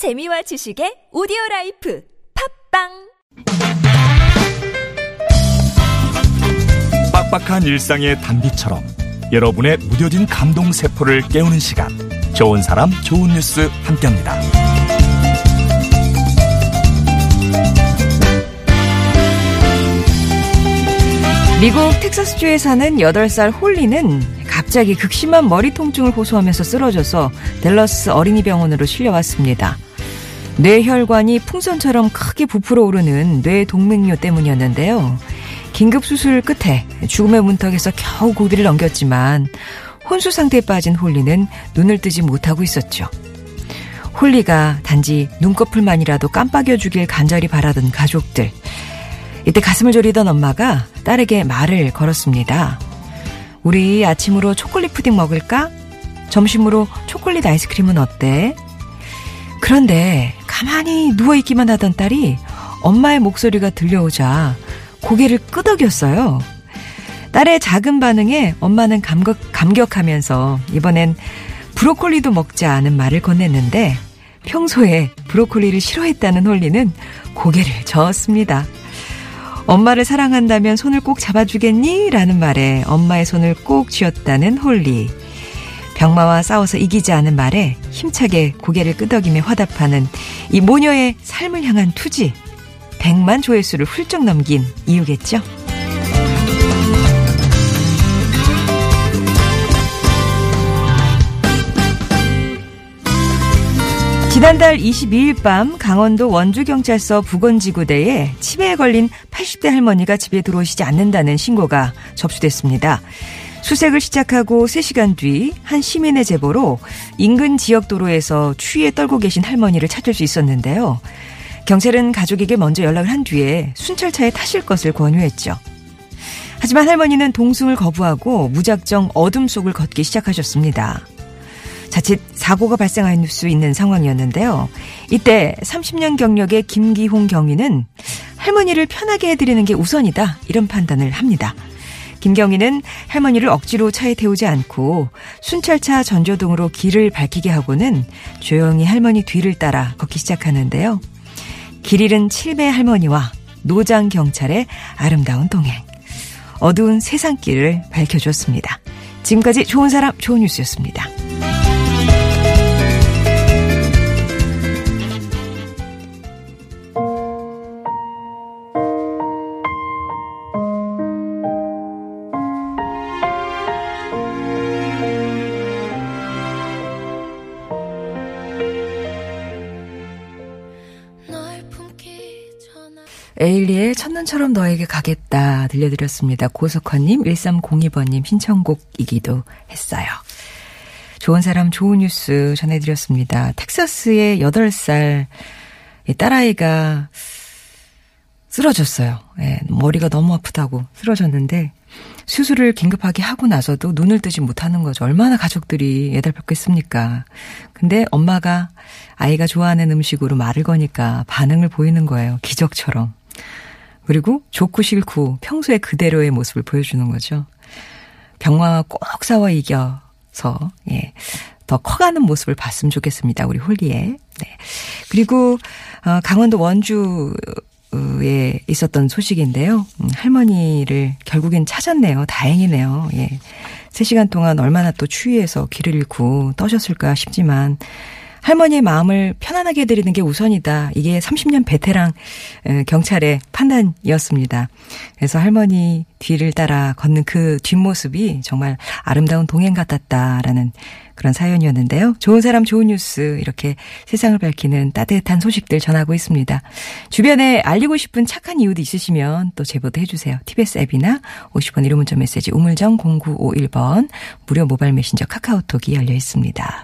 재미와 지식의 오디오 라이프 팟빵 빡빡한 일상의 단비처럼 여러분의 무뎌진 감동 세포를 깨우는 시간 좋은 사람 좋은 뉴스 함께합니다. 미국 텍사스주에 사는 8살 홀리는 갑자기 극심한 머리 통증을 호소하면서 쓰러져서 델러스 어린이병원으로 실려왔습니다. 뇌혈관이 풍선처럼 크게 부풀어 오르는 뇌동맥류 때문이었는데요. 긴급 수술 끝에 죽음의 문턱에서 겨우 고비를 넘겼지만 혼수 상태에 빠진 홀리는 눈을 뜨지 못하고 있었죠. 홀리가 단지 눈꺼풀만이라도 깜빡여 주길 간절히 바라던 가족들. 이때 가슴을 졸이던 엄마가 딸에게 말을 걸었습니다. 우리 아침으로 초콜릿 푸딩 먹을까? 점심으로 초콜릿 아이스크림은 어때? 그런데 가만히 누워있기만 하던 딸이 엄마의 목소리가 들려오자 고개를 끄덕였어요. 딸의 작은 반응에 엄마는 감격, 감격하면서 이번엔 브로콜리도 먹자 는 말을 건넸는데 평소에 브로콜리를 싫어했다는 홀리는 고개를 저었습니다. 엄마를 사랑한다면 손을 꼭 잡아주겠니? 라는 말에 엄마의 손을 꼭 쥐었다는 홀리. 병마와 싸워서 이기자는 말에 힘차게 고개를 끄덕이며 화답하는 이 모녀의 삶을 향한 투지. 100만 조회수를 훌쩍 넘긴 이유겠죠? 지난달 22일 밤 강원도 원주경찰서 북원지구대에 치매에 걸린 80대 할머니가 집에 들어오시지 않는다는 신고가 접수됐습니다. 수색을 시작하고 3시간 뒤 한 시민의 제보로 인근 지역 도로에서 추위에 떨고 계신 할머니를 찾을 수 있었는데요. 경찰은 가족에게 먼저 연락을 한 뒤에 순찰차에 타실 것을 권유했죠. 하지만 할머니는 동승을 거부하고 무작정 어둠 속을 걷기 시작하셨습니다. 자칫 사고가 발생할 수 있는 상황이었는데요. 이때 30년 경력의 김기홍 경위는 할머니를 편하게 해드리는 게 우선이다 이런 판단을 합니다. 김경희는 할머니를 억지로 차에 태우지 않고 순찰차 전조등으로 길을 밝히게 하고는 조용히 할머니 뒤를 따라 걷기 시작하는데요. 길 잃은 칠배 할머니와 노장 경찰의 아름다운 동행. 어두운 세상길을 밝혀줬습니다. 지금까지 좋은 사람 좋은 뉴스였습니다. 에일리의 첫눈처럼 너에게 가겠다 들려드렸습니다. 고석화님, 1302번님 신청곡이기도 했어요. 좋은 사람 좋은 뉴스 전해드렸습니다. 텍사스의 8살 딸아이가 쓰러졌어요. 예, 머리가 너무 아프다고 쓰러졌는데 수술을 긴급하게 하고 나서도 눈을 뜨지 못하는 거죠. 얼마나 가족들이 애달팠겠습니까. 근데 엄마가 아이가 좋아하는 음식으로 말을 거니까 반응을 보이는 거예요. 기적처럼. 그리고 좋고 싫고 평소에 그대로의 모습을 보여주는 거죠. 병마와 꼭 싸워 이겨서, 예, 더 커가는 모습을 봤으면 좋겠습니다. 우리 홀리에. 네. 그리고, 어, 강원도 원주, 에 있었던 소식인데요. 음, 할머니를 결국엔 찾았네요. 다행이네요. 예. 3시간 동안 얼마나 또 추위에서 길을 잃고 떠셨을까 싶지만 할머니의 마음을 편안하게 해드리는 게 우선이다. 이게 30년 베테랑 경찰의 판단이었습니다. 그래서 할머니 뒤를 따라 걷는 그 뒷모습이 정말 아름다운 동행 같았다라는 그런 사연이었는데요. 좋은 사람 좋은 뉴스 이렇게 세상을 밝히는 따뜻한 소식들 전하고 있습니다. 주변에 알리고 싶은 착한 이유도 있으시면 또 제보도 해주세요. TBS 앱이나 50원 1호 문자 메시지 우물정 0951번 무료 모바일 메신저 카카오톡이 열려 있습니다.